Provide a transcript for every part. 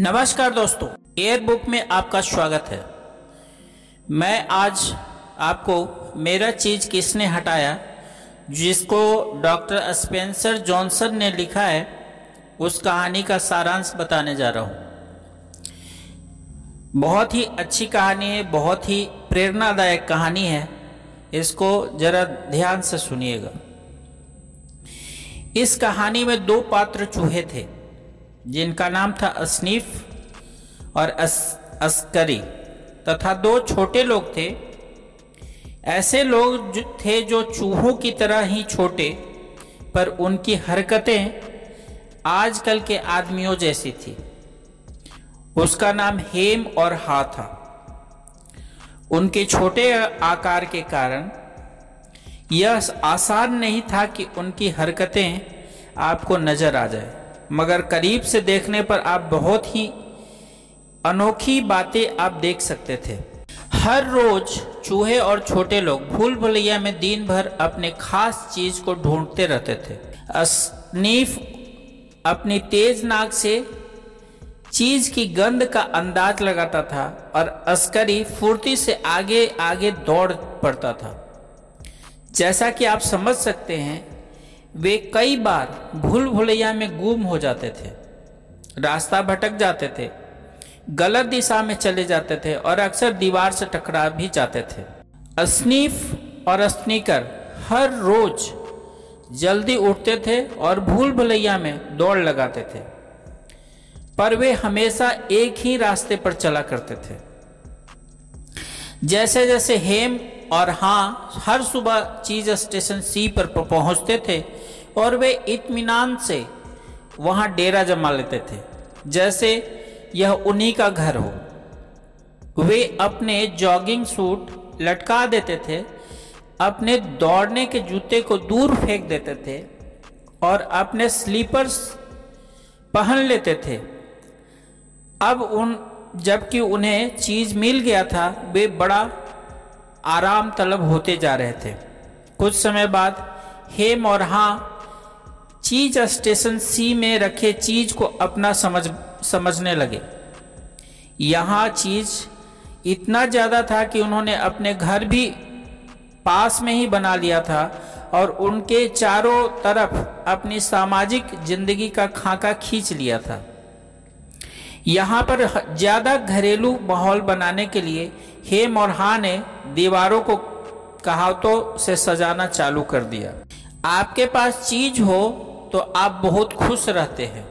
नमस्कार दोस्तों air book में आपका स्वागत है। मैं आज आपको मेरा चीज़ किसने हटाया, जिसको डॉक्टर स्पेंसर जॉनसन ने लिखा है, उस कहानी का सारांश बताने जा रहा हूँ। बहुत ही अच्छी कहानी है, बहुत ही प्रेरणादायक कहानी है। इसको जरा ध्यान से सुनिएगा। इस कहानी में दो पात्र चूहे थे। जिनका नाम था असनीफ और अस, अस्करी तथा दो छोटे लोग थे। ऐसे लोग जो थे जो चूहों की तरह ही छोटे पर उनकी हरकतें आजकल के आदमियों जैसी थी। उसका नाम हेम और हा था। उनके छोटे आकार के कारण यह आसान नहीं था कि उनकी हरकतें आपको नज़र आ जाए। मगर करीब से देखने पर आप बहुत ही अनोखी बातें आप देख सकते थे। हर रोज चूहे और छोटे लोग भूल भुलैया में दिन भर अपने खास चीज़ को ढूंढते रहते थे। असनीफ अपनी तेज नाक से चीज़ की गंध का अंदाज लगाता था और अस्करी फुर्ती से आगे आगे दौड़ पड़ता था। जैसा कि आप समझ सकते हैं वे कई बार भूल भुलैया में गुम हो जाते थे। रास्ता भटक जाते थे, गलत दिशा में चले जाते थे और अक्सर दीवार से टकरा भी जाते थे। अस्नीफ और अस्नीकर हर रोज जल्दी उठते थे और भूल भुलैया में दौड़ लगाते थे। पर वे हमेशा एक ही रास्ते पर चला करते थे। जैसे जैसे हेम और हाँ हर सुबह चीज़ स्टेशन सी पर पहुँचते थे और वे इत्मीनान से वहाँ डेरा जमा लेते थे। जैसे यह उन्हीं का घर हो। वे अपने जॉगिंग सूट लटका देते थे, अपने दौड़ने के जूते को दूर फेंक देते थे और अपने स्लीपर्स पहन लेते थे। अब उन, जबकि उन्हें चीज़ मिल गया था, वे बड़ा आराम तलब होते जा रहे थे। कुछ समय बाद हेम और हाँ चीज़ स्टेशन सी में रखे चीज़ को अपना समझ, समझने लगे। यहाँ चीज़ इतना ज़्यादा था कि उन्होंने अपने घर भी पास में ही बना लिया था और उनके चारों तरफ़ अपनी सामाजिक ज़िंदगी का खाका खींच लिया था। यहाँ पर ज़्यादा घरेलू माहौल बनाने के लिए हेम और हा ने दीवारों को कहावतों से सजाना चालू कर दिया। आपके पास चीज़ हो तो आप बहुत खुश रहते हैं।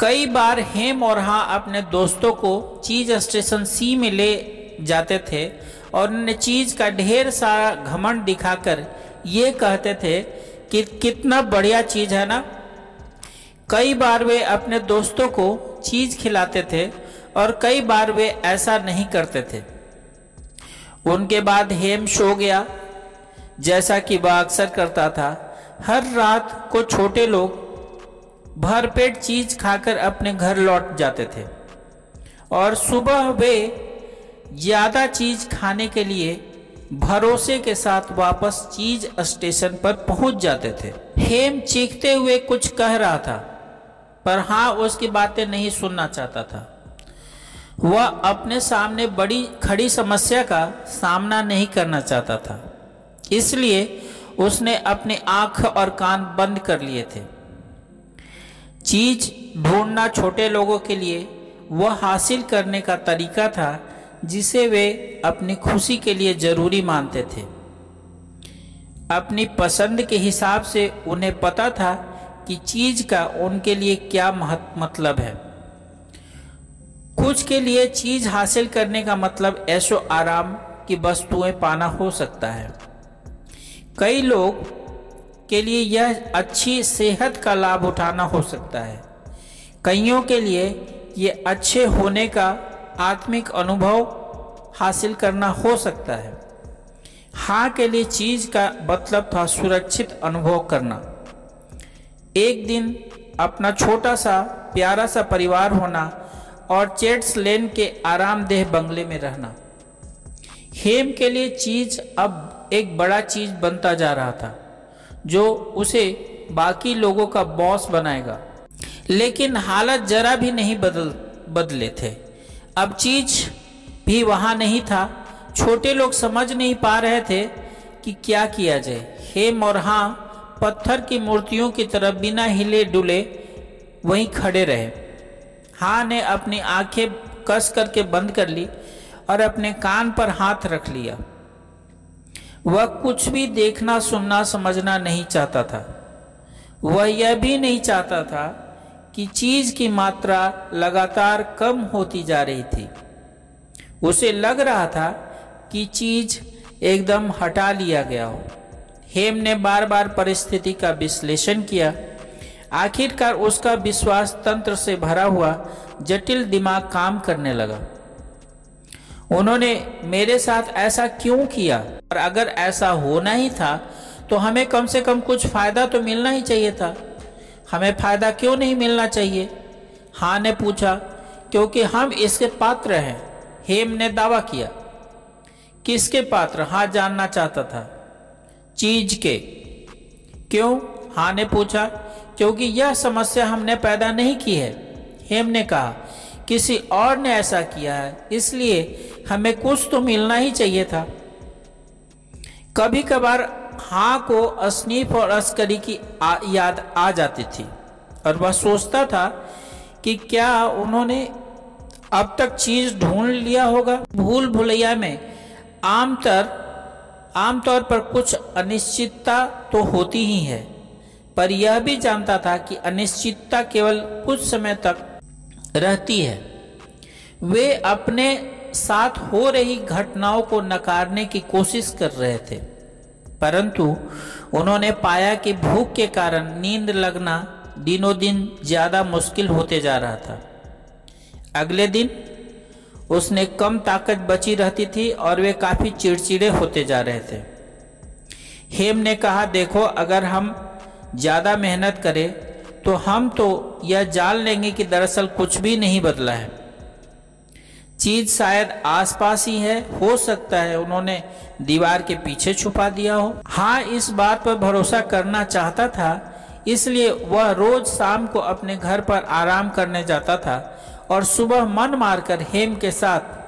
कई बार हेम और हा अपने दोस्तों को चीज़ स्टेशन सी में ले जाते थे और उन्हें चीज़ का ढेर सारा घमंड दिखाकर ये कहते थे कि कितना बढ़िया चीज़ है ना? कई बार वे अपने दोस्तों को चीज़ खिलाते थे और कई बार वे ऐसा नहीं करते थे। उनके बाद हेम सो गया, जैसा कि वह अक्सर करता था। हर रात को छोटे लोग भरपेट चीज़ खाकर अपने घर लौट जाते थे। और सुबह वे ज़्यादा चीज़ खाने के लिए भरोसे के साथ वापस चीज़ स्टेशन पर पहुँच जाते थे। हेम चीखते हुए कुछ कह रहा था, पर हाँ उसकी बातें नहीं सुनना चाहता था। वह अपने सामने बड़ी खड़ी समस्या का सामना नहीं करना चाहता था। इसलिए उसने अपनी आँख और कान बंद कर लिए थे। चीज़ ढूंढना छोटे लोगों के लिए वह हासिल करने का तरीका था जिसे वे अपनी खुशी के लिए ज़रूरी मानते थे। अपनी पसंद के हिसाब से उन्हें पता था कि चीज़ का उनके लिए क्या महत्व मतलब है। कुछ के लिए चीज़ हासिल करने का मतलब ऐशो आराम की वस्तुएँ पाना हो सकता है। कई लोग के लिए यह अच्छी सेहत का लाभ उठाना हो सकता है। कईयों के लिए यह अच्छे होने का आत्मिक अनुभव हासिल करना हो सकता है। हाँ के लिए चीज़ का मतलब था सुरक्षित अनुभव करना। एक दिन अपना छोटा सा, प्यारा सा परिवार होना और चेट्स लेन के आरामदेह बंगले में रहना। हेम के लिए चीज़ अब एक बड़ा चीज़ बनता जा रहा था, जो उसे बाकी लोगों का बॉस बनाएगा। लेकिन हालत जरा भी नहीं बदल, बदले थे। अब चीज़ भी वहाँ नहीं था। छोटे लोग समझ नहीं पा रहे थे कि क्या किया जाए। हेम और हाँ पत्थर की मूर्तियों की तरफ़ बिना हिले डुले वहीं खड़े रहे। हाँ ने अपनी आँखें कस करके बंद कर ली और अपने कान पर हाथ रख लिया। वह कुछ भी देखना, सुनना, समझना नहीं चाहता था। वह यह भी नहीं चाहता था कि चीज़ की मात्रा लगातार कम होती जा रही थी। उसे लग रहा था कि चीज़ एकदम हटा लिया गया हो। हेम ने बार बार परिस्थिति का विश्लेषण किया। आखिरकार उसका विश्वास तंत्र से भरा हुआ, जटिल दिमाग काम करने लगा। उन्होंने, मेरे साथ ऐसा क्यों किया? और अगर ऐसा होना ही था तो हमें कम से कम कुछ फ़ायदा तो मिलना ही चाहिए था। हमें फ़ायदा क्यों नहीं मिलना चाहिए? हाँ ने पूछा, क्योंकि हम इसके पात्र हैं। हेम ने दावा किया, किसके पात्र? हाँ जानना चाहता था, चीज़ के। क्यों? हाँ ने पूछा क्योंकि यह समस्या हमने पैदा नहीं की है। हेम ने कहा किसी और ने ऐसा किया है इसलिए हमें कुछ तो मिलना ही चाहिए था। कभी कभार हाँ को असनीफ और अस्करी की आ, याद आ जाती थी और वह सोचता था कि क्या उन्होंने अब तक चीज़ ढूंढ लिया होगा। भूल भुलैया में आमतौर आमतौर पर कुछ अनिश्चितता तो होती ही है। पर यह भी जानता था कि अनिश्चितता केवल कुछ समय तक रहती है। वे अपने साथ हो रही घटनाओं को नकारने की कोशिश कर रहे थे, परंतु उन्होंने पाया कि भूख के कारण नींद लगना दिनों दिन ज़्यादा मुश्किल होते जा रहा था। अगले दिन उसने कम ताकत बची रहती थी और वे काफ़ी चिड़चिड़े होते जा रहे थे। हेम ने कहा, देखो, अगर हम ज़्यादा मेहनत करें तो हम तो यह जान लेंगे कि दरअसल कुछ भी नहीं बदला है। चीज़ शायद आसपास ही है, हो सकता है उन्होंने दीवार के पीछे छुपा दिया हो। हाँ इस बात पर भरोसा करना चाहता था, इसलिए वह रोज शाम को अपने घर पर आराम करने जाता था और सुबह मन मारकर हेम के साथ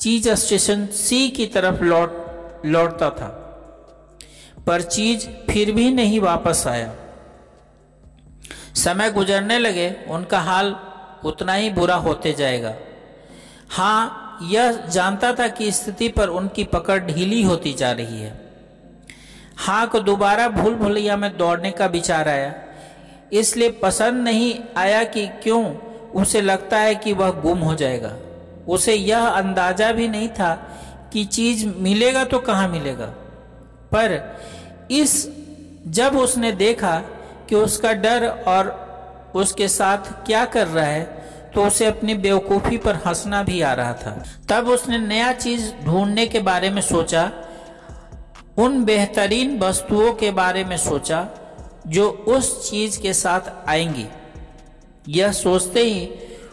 चीज़ स्टेशन सी की तरफ़ लौट, लौटता था। पर चीज़ फिर भी नहीं वापस आया। समय गुजरने लगे, उनका हाल उतना ही बुरा होते जाएगा। हाँ यह जानता था कि स्थिति पर उनकी पकड़ ढीली होती जा रही है। हाँ को दोबारा भूल भुलैया में दौड़ने का विचार आया। इसलिए पसंद नहीं आया कि क्यों, उसे लगता है कि वह गुम हो जाएगा। उसे यह अंदाज़ा भी नहीं था कि चीज़ मिलेगा तो कहाँ मिलेगा। पर इस, जब उसने देखा कि उसका डर और उसके साथ क्या कर रहा है तो उसे अपनी बेवकूफ़ी पर हंसना भी आ रहा था। तब उसने नया चीज़ ढूँढने के बारे में सोचा, उन बेहतरीन वस्तुओं के बारे में सोचा, जो उस चीज़ के साथ आएँगी। यह सोचते ही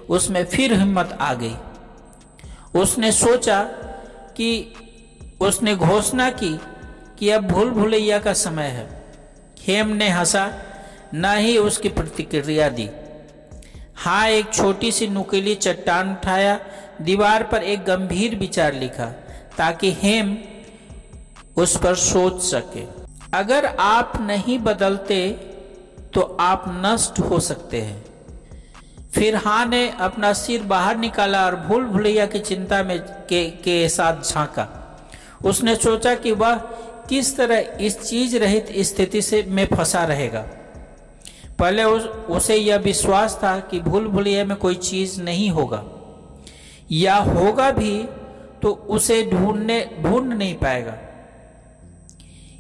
उसमें फिर हिम्मत आ गई। उसने सोचा कि, उसने घोषणा की कि अब भूल भुलैया का समय है। हेम ने हंसा न ही उसकी प्रतिक्रिया दी। हाँ एक छोटी सी नुकीली चट्टान उठाया दीवार पर एक गंभीर विचार लिखा ताकि हेम उस पर सोच सके। अगर आप नहीं बदलते तो आप नष्ट हो सकते हैं। फिर हाँ ने अपना सिर बाहर निकाला और भूल भुलैया की चिंता में के, के साथ झांका। उसने सोचा कि वह किस तरह इस चीज़ रहित स्थिति से में फंसा रहेगा? पहले उस, उसे यह विश्वास था कि भूल भुलैया में कोई चीज़ नहीं होगा। या होगा भी तो उसे ढूँढने ढूंढ नहीं पाएगा।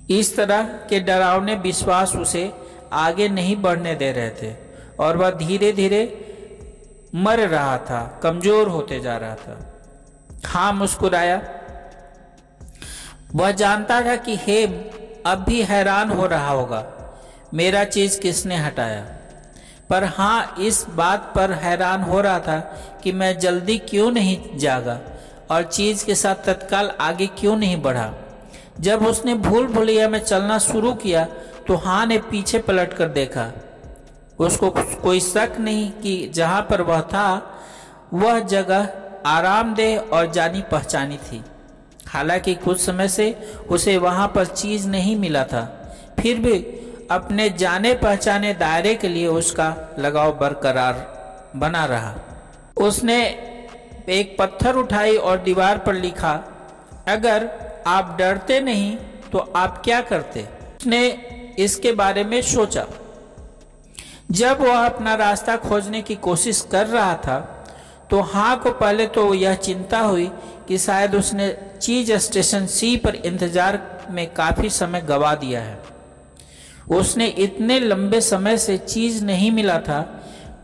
इस तरह के डरावने विश्वास उसे आगे नहीं बढ़ने दे रहे थे और वह धीरे धीरे मर रहा था कमज़ोर होते जा रहा था। हाँ मुस्कुराया वह जानता था कि हेम अब भी हैरान हो रहा होगा। मेरा चीज़ किसने हटाया? पर हाँ इस बात पर हैरान हो रहा था कि मैं जल्दी क्यों नहीं जागा और चीज़ के साथ तत्काल आगे क्यों नहीं बढ़ा। जब उसने भूल भुलैया में चलना शुरू किया तो हाँ ने पीछे पलट कर देखा। उसको कोई शक नहीं कि जहाँ पर वह था, वह जगह आरामदेह और जानी पहचानी थी। हालाँकि कुछ समय से उसे वहाँ पर चीज़ नहीं मिला था। फिर भी अपने जाने पहचाने दायरे के लिए उसका लगाव बरकरार बना रहा। उसने एक पत्थर उठाई और दीवार पर लिखा, अगर आप डरते नहीं तो आप क्या करते? उसने इसके बारे में सोचा। जब वह अपना रास्ता खोजने की कोशिश कर रहा था तो हाँ को पहले तो यह चिंता हुई कि शायद उसने चीज़ स्टेशन सी पर इंतज़ार में काफ़ी समय गवा दिया है। उसने इतने लंबे समय से चीज़ नहीं मिला था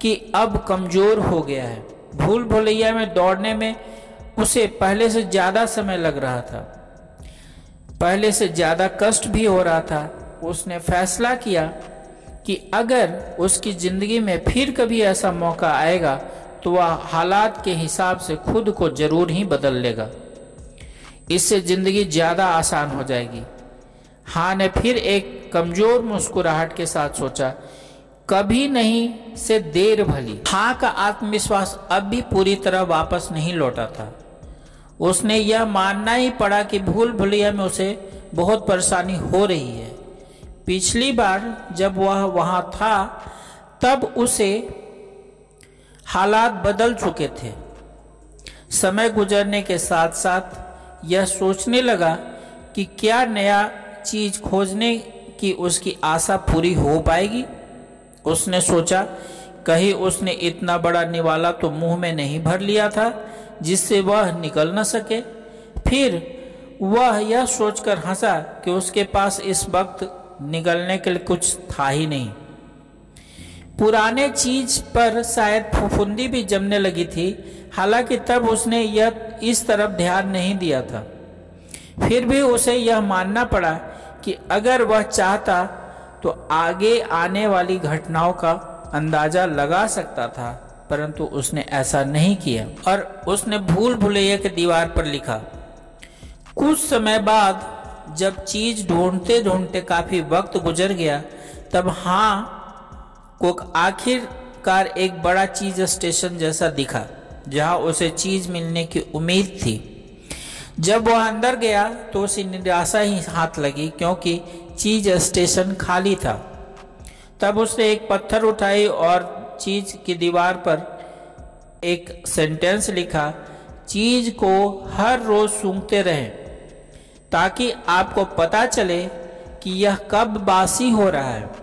कि अब कमज़ोर हो गया है। भूल भुलैया में दौड़ने में उसे पहले से ज़्यादा समय लग रहा था। पहले से ज़्यादा कष्ट भी हो रहा था। उसने फैसला किया कि अगर उसकी ज़िंदगी में फिर कभी ऐसा मौका आएगा तो वह हालात के हिसाब से खुद को ज़रूर ही बदल लेगा। इससे ज़िंदगी ज़्यादा आसान हो जाएगी। हाँ ने फिर एक कमज़ोर मुस्कुराहट के साथ सोचा, कभी नहीं से देर भली। हाँ का आत्मविश्वास अब भी पूरी तरह वापस नहीं लौटा था। उसने यह मानना ही पड़ा कि भूल भुलिया में उसे बहुत परेशानी हो रही है। पिछली बार जब वह वहाँ था, तब उसे हालात बदल चुके थे। समय गुजरने के साथ साथ यह सोचने लगा कि क्या नया चीज़ खोजने की उसकी आशा पूरी हो पाएगी। उसने सोचा, कहीं उसने इतना बड़ा निवाला तो मुँह में नहीं भर लिया था, जिससे वह निकल न सके। फिर वह यह सोचकर हंसा कि उसके पास इस वक्त निकलने के लिए कुछ था ही नहीं। पुराने चीज़ पर शायद फुफुंदी भी जमने लगी थी, हालाँकि तब उसने यह इस तरफ़ ध्यान नहीं दिया था। फिर भी उसे यह मानना पड़ा कि अगर वह चाहता तो आगे आने वाली घटनाओं का अंदाज़ा लगा सकता था, परंतु उसने ऐसा नहीं किया और उसने भूल भुलैया के दीवार पर लिखा, कुछ समय बाद जब चीज़ ढूंढते ढूंढते काफ़ी वक्त गुजर गया, तब हाँ को आखिरकार एक बड़ा चीज़ स्टेशन जैसा दिखा, जहाँ उसे चीज़ मिलने की उम्मीद थी। जब वह अंदर गया तो उसे निराशा ही हाथ लगी, क्योंकि चीज़ स्टेशन खाली था। तब उसने एक पत्थर उठाई और चीज़ की दीवार पर एक सेंटेंस लिखा, चीज़ को हर रोज सूंघते रहें, ताकि आपको पता चले कि यह कब बासी हो रहा है।